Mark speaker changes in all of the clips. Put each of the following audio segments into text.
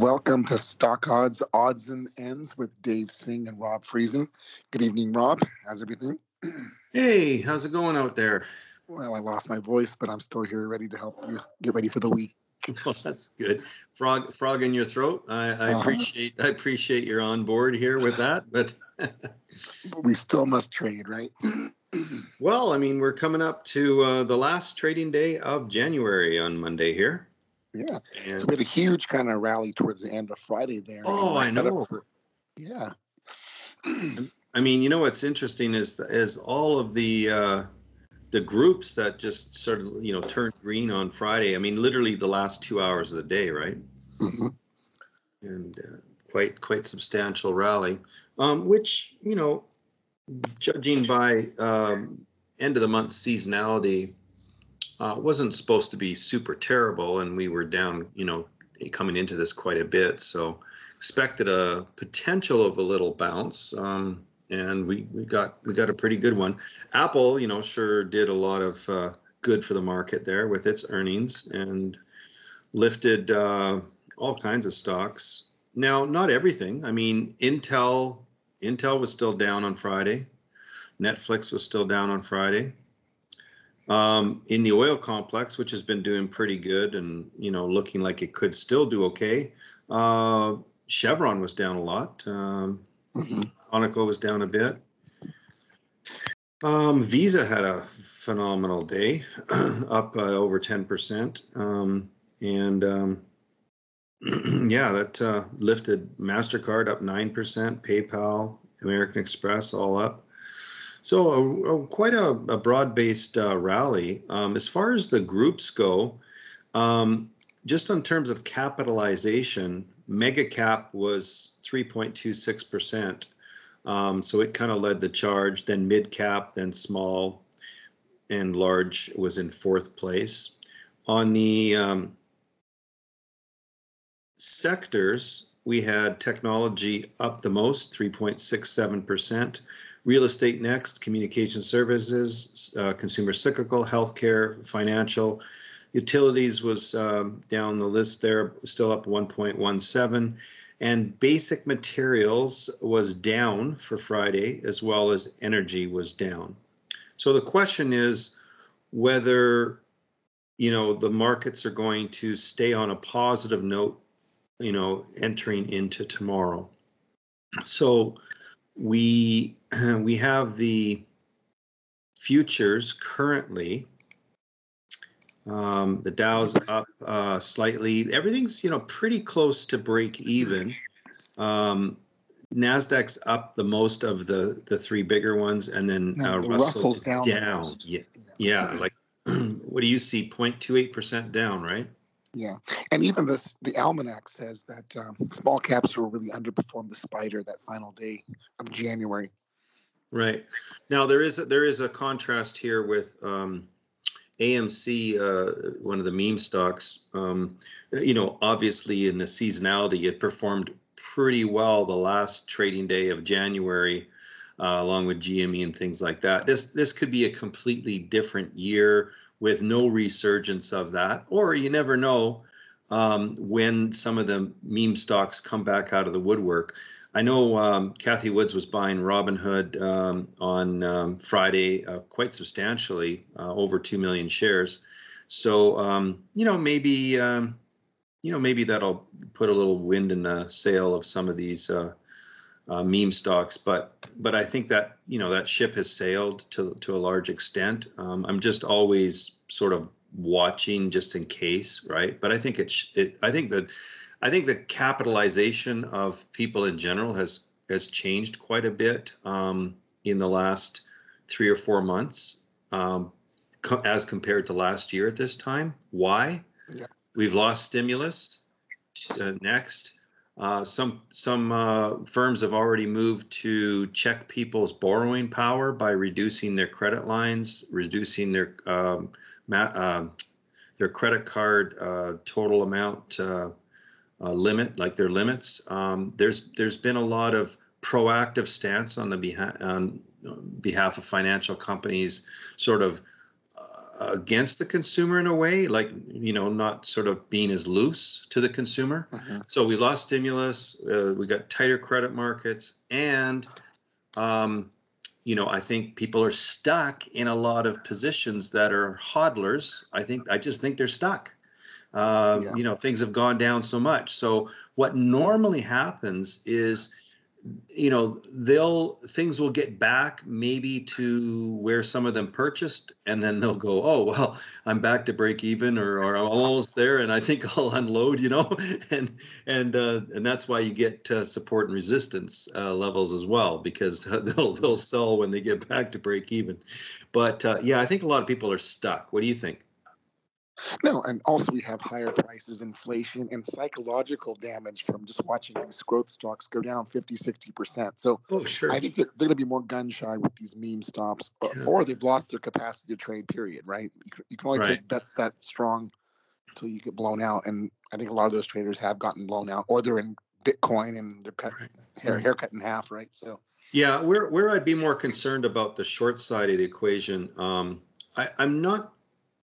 Speaker 1: Welcome to Stock Odds, Odds and Ends with Dave Singh and Rob Friesen. Good evening, Rob. How's everything?
Speaker 2: Hey, how's it going out there?
Speaker 1: Well, I lost my voice, but I'm still here ready to help you get ready for the week.
Speaker 2: Well, that's good. Frog, frog in your throat. I, I
Speaker 1: Uh-huh.
Speaker 2: appreciate, I appreciate you're on board here with that. But
Speaker 1: But we still must trade, right?
Speaker 2: well, I mean, we're coming up to uh, the last trading day of January on Monday here.
Speaker 1: Yeah.
Speaker 2: And
Speaker 1: So we had a huge kind of rally towards the end of Friday there.
Speaker 2: Oh, I know.
Speaker 1: for- yeah.
Speaker 2: I mean, you know what's interesting is is all of the uh, the groups that just sort of you know turned green on Friday. I mean, literally the last two hours of the day, right?
Speaker 1: Mhm.
Speaker 2: and uh, quite quite substantial rally, um, which you know, judging by um, end of the month seasonality, uh, wasn't supposed to be super terrible, and we were down, you know, coming into this quite a bit, so expected a potential of a little bounce. Um, and we, we got we got a pretty good one. Apple, you know, sure did a lot of uh, good for the market there with its earnings and lifted uh, all kinds of stocks. Now, not everything. I mean, Intel Intel was still down on Friday. Netflix was still down on Friday. Um, in the oil complex, which has been doing pretty good and you know looking like it could still do okay, uh, Chevron was down a lot. Um,
Speaker 1: Mhm.
Speaker 2: Conoco was down a bit. Um, Visa had a phenomenal day, up uh, over 10%. Um, and um, yeah, that uh, lifted MasterCard up 9%, PayPal, American Express all up. So a, a- quite a, a broad-based uh, rally. Um, as far as the groups go, um, just in terms of capitalization, mega cap was 3.26%. Um, so it kind of led the charge. Then mid cap, then small, and large was in fourth place. On the um, sectors, we had technology up the most, 3.67%. Real estate next, communication services, uh, consumer cyclical, healthcare, financial. Utilities was um, down the list there, still up 1.17 and basic materials was down for Friday as well as energy was down. So the question is whether you know the markets are going to stay on a positive note, you know, entering into tomorrow. So we we have the futures currently um, the Dow's up uh, slightly. Everything's you know pretty close to break even. Um, Nasdaq's up the most of the the three bigger ones, and then uh,
Speaker 1: the
Speaker 2: Russell's
Speaker 1: Russell's down
Speaker 2: down.
Speaker 1: the.
Speaker 2: Yeah, yeah. Like what do you see? 0.28 percent down, right?
Speaker 1: Yeah. And even this, the almanac says that um, small caps were really underperformed the spider that final day of January.
Speaker 2: Right. Now there is a, there is a contrast here with um, AMC, uh, one of the meme stocks. Um, you know, obviously in the seasonality, it performed pretty well the last trading day of January, uh, along with GME and things like that. This this could be a completely different year with no resurgence of that, or you never know um, when some of the meme stocks come back out of the woodwork. I know um, Cathie Woods was buying Robinhood um, on um, Friday uh, quite substantially, uh, over two million shares. So um, you know maybe um, you know maybe that'll put a little wind in the sail of some of these uh, uh, meme stocks. But but I think that you know that ship has sailed to to a large extent. Um, I'm just always sort of watching just in case, right? But I think it's it. I think that I think the capitalization of people in general has has changed quite a bit um, in the last three or four months um, co- as compared to last year at this time. Why?
Speaker 1: Yeah.
Speaker 2: We've lost stimulus. Uh, next, uh, some some uh, firms have already moved to check people's borrowing power by reducing their credit lines, reducing their um, ma- uh, their credit card uh, total amount uh, uh, limit, like their limits. Um, there's there's been a lot of proactive stance on the behalf on behalf of financial companies, sort of uh, against the consumer in a way, like you know, not sort of being as loose to the consumer. Mm-hmm. So we lost stimulus, uh, we got tighter credit markets, and um, you know, I think people are stuck in a lot of positions that are hodlers. I think I just think they're stuck. Uh, yeah. You know, things have gone down so much. So what normally happens is you know they'll things will get back maybe to where some of them purchased and then they'll go oh well i'm back to break even or, or i'm almost there and i think i'll unload you know and and uh, and that's why you get uh, support and resistance uh, levels as well because they'll they'll sell when they get back to break even but uh, yeah i think a lot of people are stuck what do you think
Speaker 1: no, and also we have higher prices, inflation, and psychological damage from just watching these growth stocks go down 50, 60%. So
Speaker 2: oh, sure.
Speaker 1: I think they're, they're going to be more gun shy with these meme stops, yeah. or they've lost their capacity to trade, period, right? You can, you can only right. take bets that strong until you get blown out. And I think a lot of those traders have gotten blown out, or they're in Bitcoin and they're cut, right. hair, haircut in half, right? So.
Speaker 2: Yeah, where where I'd be more concerned about the short side of the equation, um, I, I'm not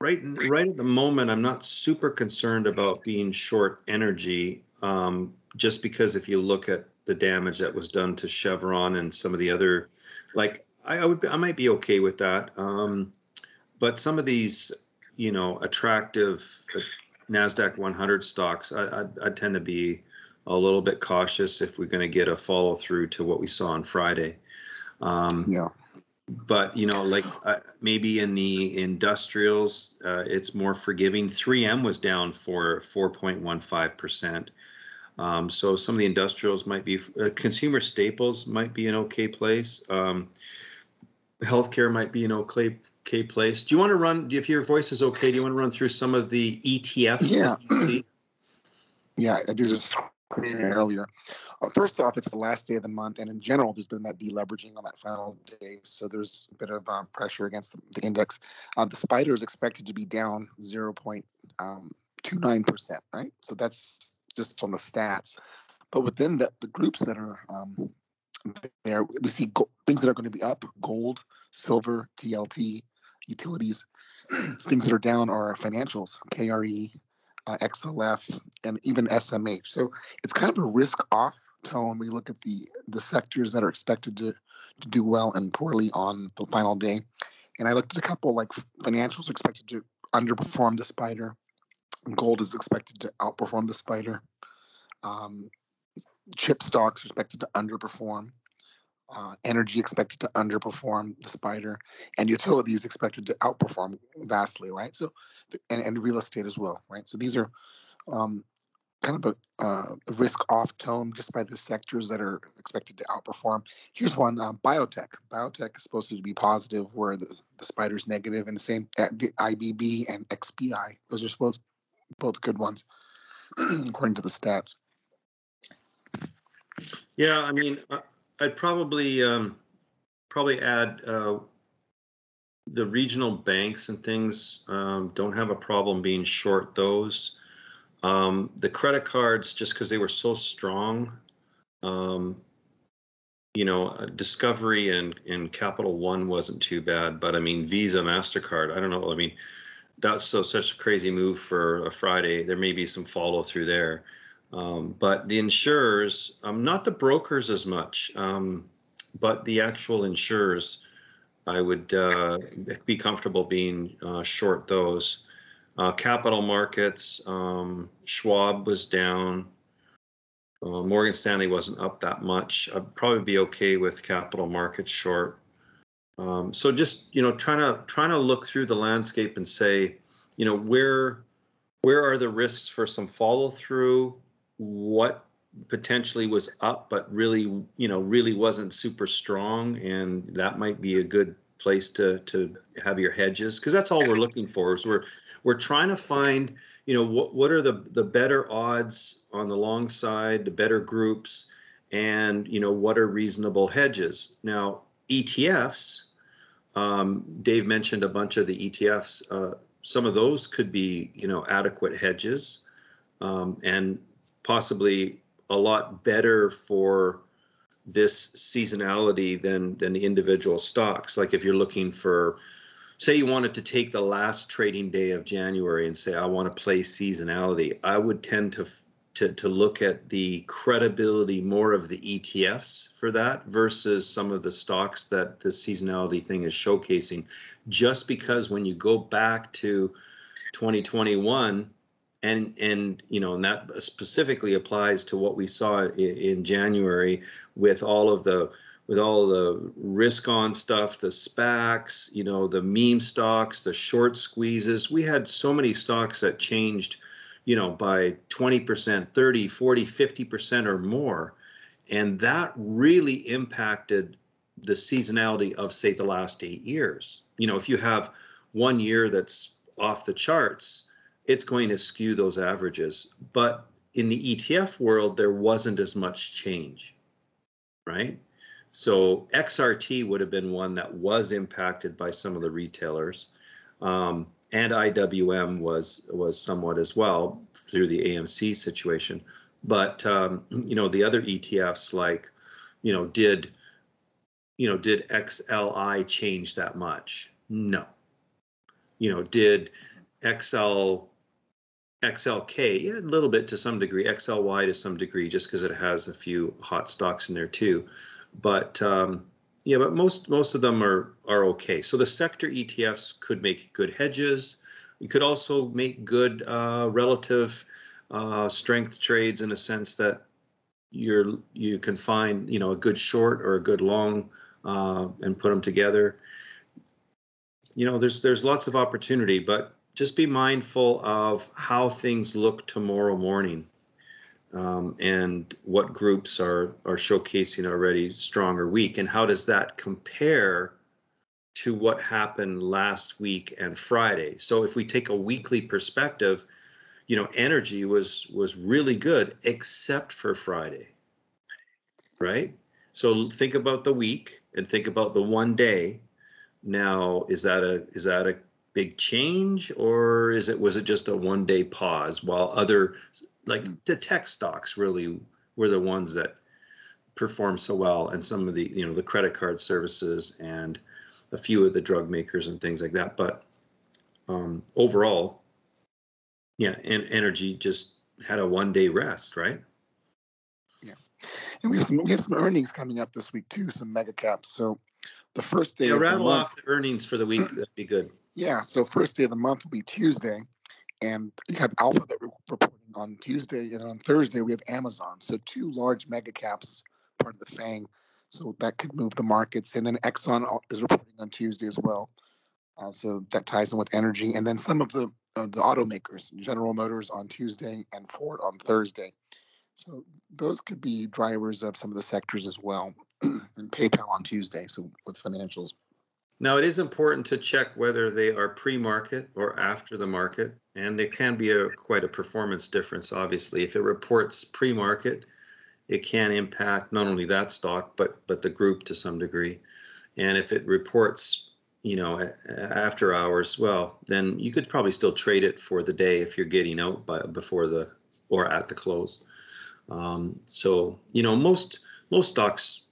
Speaker 2: right right at the moment i'm not super concerned about being short energy um, just because if you look at the damage that was done to chevron and some of the other like i, I would i might be okay with that um, but some of these you know attractive uh, nasdaq 100 stocks I, I, I tend to be a little bit cautious if we're going to get a follow through to what we saw on friday. Um,
Speaker 1: yeah
Speaker 2: but you know like uh, maybe in the industrials uh, it's more forgiving. 3m was down for 4.15 percent. Um, so some of the industrials might be uh, consumer staples might be an okay place. Um, healthcare might be an okay, okay place. Do you want to run if your voice is okay do you want to run through some of the etfs
Speaker 1: yeah. yeah i do this earlier first off, it's the last day of the month, and in general, there's been that deleveraging on that final day, so there's a bit of um, pressure against the, the index. Uh, the spider is expected to be down 0.29%, um, right? So that's just on the stats. But within the, the groups that are um, there, we see go- things that are going to be up: gold, silver, TLT, utilities. things that are down are financials, KRE, uh, XLF, and even SMH. So it's kind of a risk off tone when you look at the the sectors that are expected to, to do well and poorly on the final day. And I looked at a couple like financials expected to underperform the spider. Gold is expected to outperform the spider. Um, chip stocks are expected to underperform. Uh, energy expected to underperform the spider, and utilities expected to outperform vastly, right? So, and, and real estate as well, right? So these are um, kind of a, uh, risk off tone just by the sectors that are expected to outperform. Here's one um, biotech. Biotech is supposed to be positive, where the, the spider's negative, and the same at the IBB and XBI. Those are supposed both good ones, according to the stats.
Speaker 2: Yeah, I mean, I'd probably um, probably add uh, the regional banks and things um, don't have a problem being short those. Um, the credit cards, just because they were so strong, um, you know, uh, Discovery and, and Capital One wasn't too bad, but I mean, Visa, MasterCard, I don't know. I mean, that's so such a crazy move for a Friday. There may be some follow through there. Um, but the insurers, um, not the brokers as much, um, but the actual insurers, I would uh, be comfortable being uh, short those. Uh, capital markets, um, Schwab was down. Uh, Morgan Stanley wasn't up that much. I'd probably be okay with capital markets short. Um, so just you know, trying to trying to look through the landscape and say, you know, where where are the risks for some follow through? What potentially was up, but really, you know, really wasn't super strong, and that might be a good place to to have your hedges because that's all we're looking for. Is we're we're trying to find, you know, what what are the the better odds on the long side, the better groups, and you know what are reasonable hedges. Now ETFs, um, Dave mentioned a bunch of the ETFs. Uh, some of those could be, you know, adequate hedges, um, and possibly a lot better for this seasonality than than the individual stocks. Like if you're looking for say you wanted to take the last trading day of January and say I want to play seasonality, I would tend to to to look at the credibility more of the ETFs for that versus some of the stocks that the seasonality thing is showcasing. Just because when you go back to 2021 and and you know and that specifically applies to what we saw in, in January with all of the with all the risk on stuff, the SPACs, you know, the meme stocks, the short squeezes. We had so many stocks that changed, you know, by 20%, 30, 40, 50% or more. And that really impacted the seasonality of, say, the last eight years. You know, if you have one year that's off the charts, it's going to skew those averages. But in the ETF world, there wasn't as much change, right? So XRT would have been one that was impacted by some of the retailers, um, and IWM was was somewhat as well through the AMC situation. But um, you know the other ETFs like, you know, did you know did XLI change that much? No. You know, did XL XLK, yeah, a little bit to some degree, XLY to some degree, just because it has a few hot stocks in there too but um, yeah, but most most of them are are okay. So the sector ETFs could make good hedges. You could also make good uh, relative uh, strength trades in a sense that you're you can find you know a good short or a good long uh, and put them together. You know, there's there's lots of opportunity, but just be mindful of how things look tomorrow morning um, and what groups are are showcasing already strong or weak, and how does that compare to what happened last week and Friday? So if we take a weekly perspective, you know, energy was was really good except for Friday, right? So think about the week and think about the one day. Now, is that a is that a big change or is it was it just a one day pause while other like the tech stocks really were the ones that performed so well and some of the you know the credit card services and a few of the drug makers and things like that but um, overall yeah and energy just had a one day rest right?
Speaker 1: Yeah. And we have some we have some earnings coming up this week too some mega caps so the first day
Speaker 2: yeah,
Speaker 1: of
Speaker 2: rattle
Speaker 1: the month,
Speaker 2: off the earnings for the week that'd be good
Speaker 1: yeah so first day of the month will be tuesday and you have Alphabet reporting on Tuesday, and then on Thursday we have Amazon. So two large mega caps, part of the FANG. So that could move the markets. And then Exxon is reporting on Tuesday as well. Uh, so that ties in with energy. And then some of the uh, the automakers, General Motors on Tuesday and Ford on Thursday. So those could be drivers of some of the sectors as well. and PayPal on Tuesday. So with financials.
Speaker 2: Now, it is important to check whether they are pre-market or after the market, and there can be a quite a performance difference. Obviously, if it reports pre-market, it can impact not only that stock but but the group to some degree. And if it reports, you know, after hours, well, then you could probably still trade it for the day if you're getting out by before the or at the close. Um, so, you know, most most stocks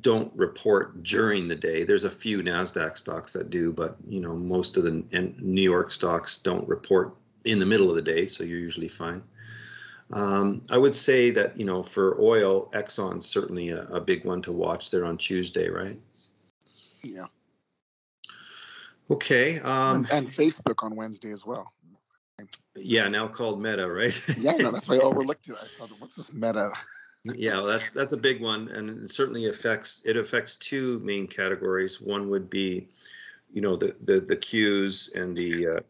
Speaker 2: don't report during the day. There's a few Nasdaq stocks that do, but you know most of the New York stocks don't report in the middle of the day, so you're usually fine. Um, I would say that you know for oil, Exxon's certainly a, a big one to watch there on Tuesday, right?
Speaker 1: Yeah.
Speaker 2: Okay. Um,
Speaker 1: and, and Facebook on Wednesday as well.
Speaker 2: Yeah, now called Meta, right?
Speaker 1: yeah, no, that's why I overlooked it. I thought, what's this Meta?
Speaker 2: Yeah, well, that's that's a big one, and it certainly affects it affects two main categories. One would be, you know, the the the Qs and the uh,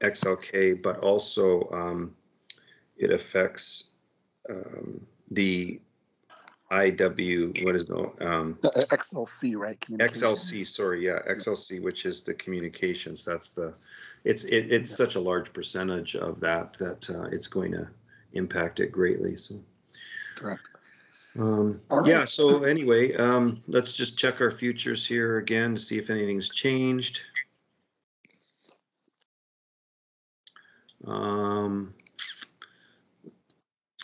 Speaker 2: XLK, but also um, it affects um, the IW. What is the um,
Speaker 1: the XLC, right?
Speaker 2: XLC, sorry, yeah, XLC, which is the communications. That's the, it's it, it's yeah. such a large percentage of that that uh, it's going to impact it greatly. So.
Speaker 1: Correct.
Speaker 2: Um, right. Yeah. So anyway, um, let's just check our futures here again to see if anything's changed. Um,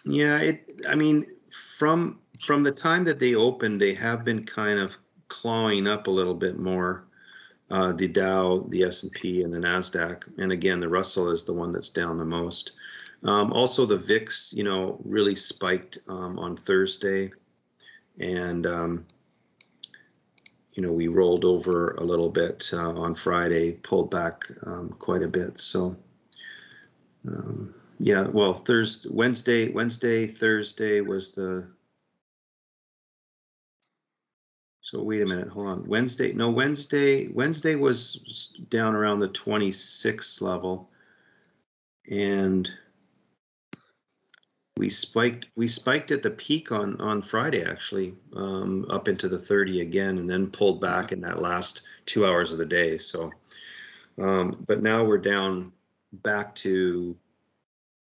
Speaker 2: yeah. It. I mean, from from the time that they opened, they have been kind of clawing up a little bit more. uh, the Dow, the S&P, and the Nasdaq. And again, the Russell is the one that's down the most. Um, also, the VIX, you know, really spiked um, on Thursday, and um, you know we rolled over a little bit uh, on Friday, pulled back um, quite a bit. So, um, yeah, well, Thursday, Wednesday, Wednesday, Thursday was the So wait a minute, hold on. Wednesday, no, Wednesday, Wednesday was down around the 26 level. And we spiked, we spiked at the peak on, on Friday, actually, um, up into the 30 again, and then pulled back in that last two hours of the day. So, um, but now we're down back to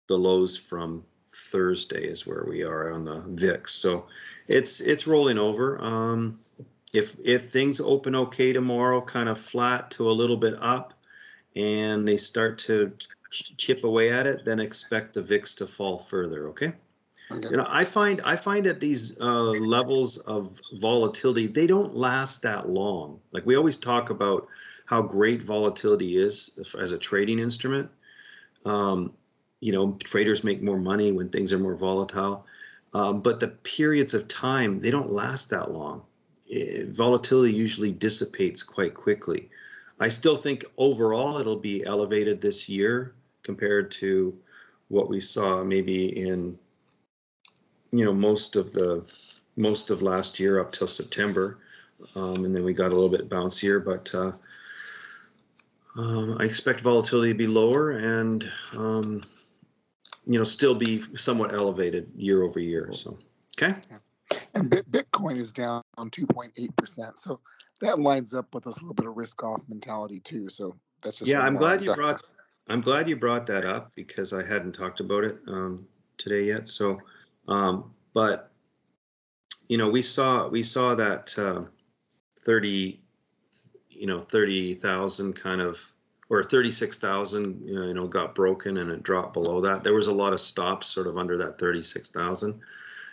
Speaker 2: the lows from Thursday is where we are on the VIX. So it's it's rolling over. Um, if if things open okay tomorrow, kind of flat to a little bit up, and they start to chip away at it, then expect the VIX to fall further. Okay. Okay. You know, I find I find that these uh, levels of volatility they don't last that long. Like we always talk about how great volatility is as a trading instrument. Um, you know, traders make more money when things are more volatile. Um, but the periods of time, they don't last that long. It, volatility usually dissipates quite quickly. I still think overall it'll be elevated this year compared to what we saw maybe in you know most of the most of last year up till September, um, and then we got a little bit bouncier. But uh, um, I expect volatility to be lower and um, you know still be somewhat elevated year over year. So okay.
Speaker 1: And Bitcoin is down 2.8 percent, so that lines up with this little bit of risk off mentality too. So that's just
Speaker 2: yeah. I'm glad you brought. I'm glad you brought that up because I hadn't talked about it um, today yet. So, um, but you know, we saw we saw that uh, 30, you know, 30,000 kind of or 36,000, you know, got broken and it dropped below that. There was a lot of stops sort of under that 36,000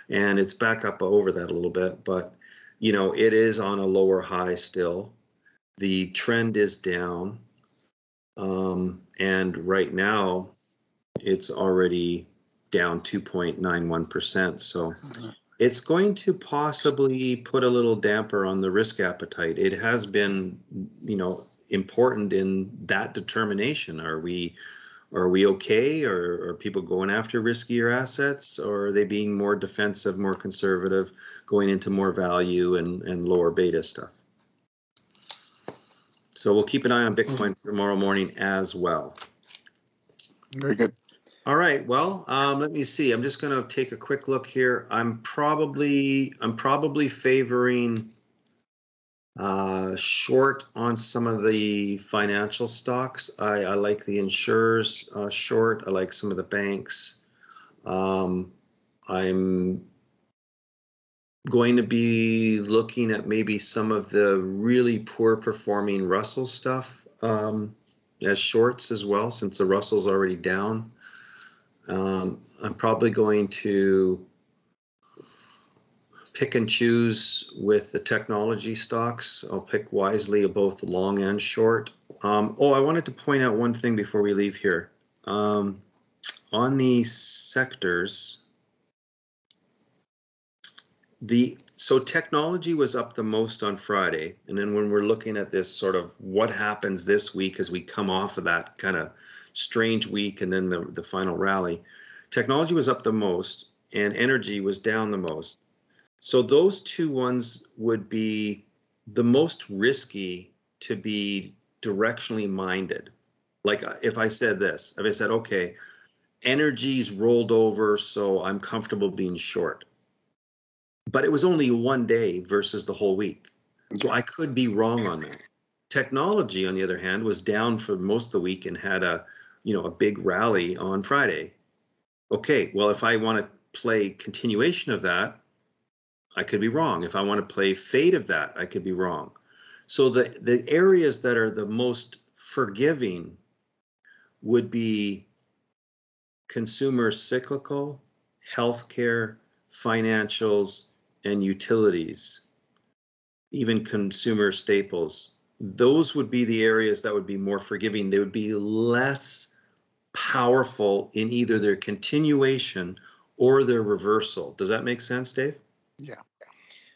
Speaker 2: and it's back up over that a little bit, but you know, it is on a lower high still. The trend is down. Um, and right now it's already down 2.91%. So it's going to possibly put a little damper on the risk appetite. It has been, you know, important in that determination. Are we are we okay or are people going after riskier assets or are they being more defensive more conservative going into more value and, and lower beta stuff so we'll keep an eye on bitcoin mm-hmm. tomorrow morning as well
Speaker 1: very good
Speaker 2: all right well um, let me see i'm just going to take a quick look here i'm probably i'm probably favoring uh, short on some of the financial stocks. I, I like the insurers uh, short. I like some of the banks. Um, I'm going to be looking at maybe some of the really poor performing Russell stuff um, as shorts as well, since the Russell's already down. Um, I'm probably going to pick and choose with the technology stocks. I'll pick wisely both long and short. Um, oh, I wanted to point out one thing before we leave here. Um, on the sectors, the so technology was up the most on Friday, and then when we're looking at this sort of what happens this week as we come off of that kind of strange week and then the the final rally, technology was up the most, and energy was down the most. So those two ones would be the most risky to be directionally minded. Like uh, if I said this, if I said, okay, energy's rolled over, so I'm comfortable being short. But it was only one day versus the whole week. So I could be wrong on that. Technology, on the other hand, was down for most of the week and had a, you know, a big rally on Friday. Okay, well, if I want to play continuation of that, I could be wrong. If I want to play fade of that, I could be wrong. So the the areas that are the most forgiving would be consumer cyclical, healthcare, financials, and utilities, even consumer staples. those would be the areas that would be more forgiving. They would be less powerful in either their continuation or their reversal. Does that make sense, Dave?
Speaker 1: Yeah.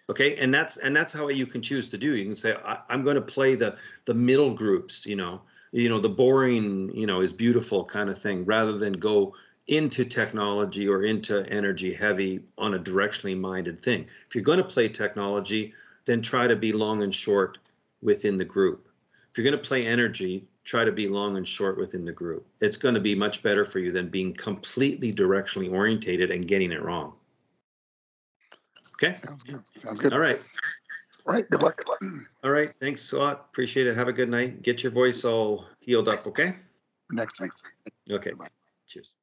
Speaker 2: Okay, and that's and that's how you can choose to do. You can say I, I'm going to play the the middle groups. You know, you know the boring. You know, is beautiful kind of thing, rather than go into technology or into energy heavy on a directionally minded thing. If you're going to play technology, then try to be long and short within the group. If you're going to play energy, try to be long and short within the group. It's going to be much better for you than being completely directionally orientated and getting it wrong. Okay.
Speaker 1: Sounds good. Sounds good.
Speaker 2: All right.
Speaker 1: All right. Good luck. Good luck.
Speaker 2: All right. Thanks, Scott. Appreciate it. Have a good night. Get your voice all healed up. Okay.
Speaker 1: Next week.
Speaker 2: Okay.
Speaker 1: Bye.
Speaker 2: Cheers.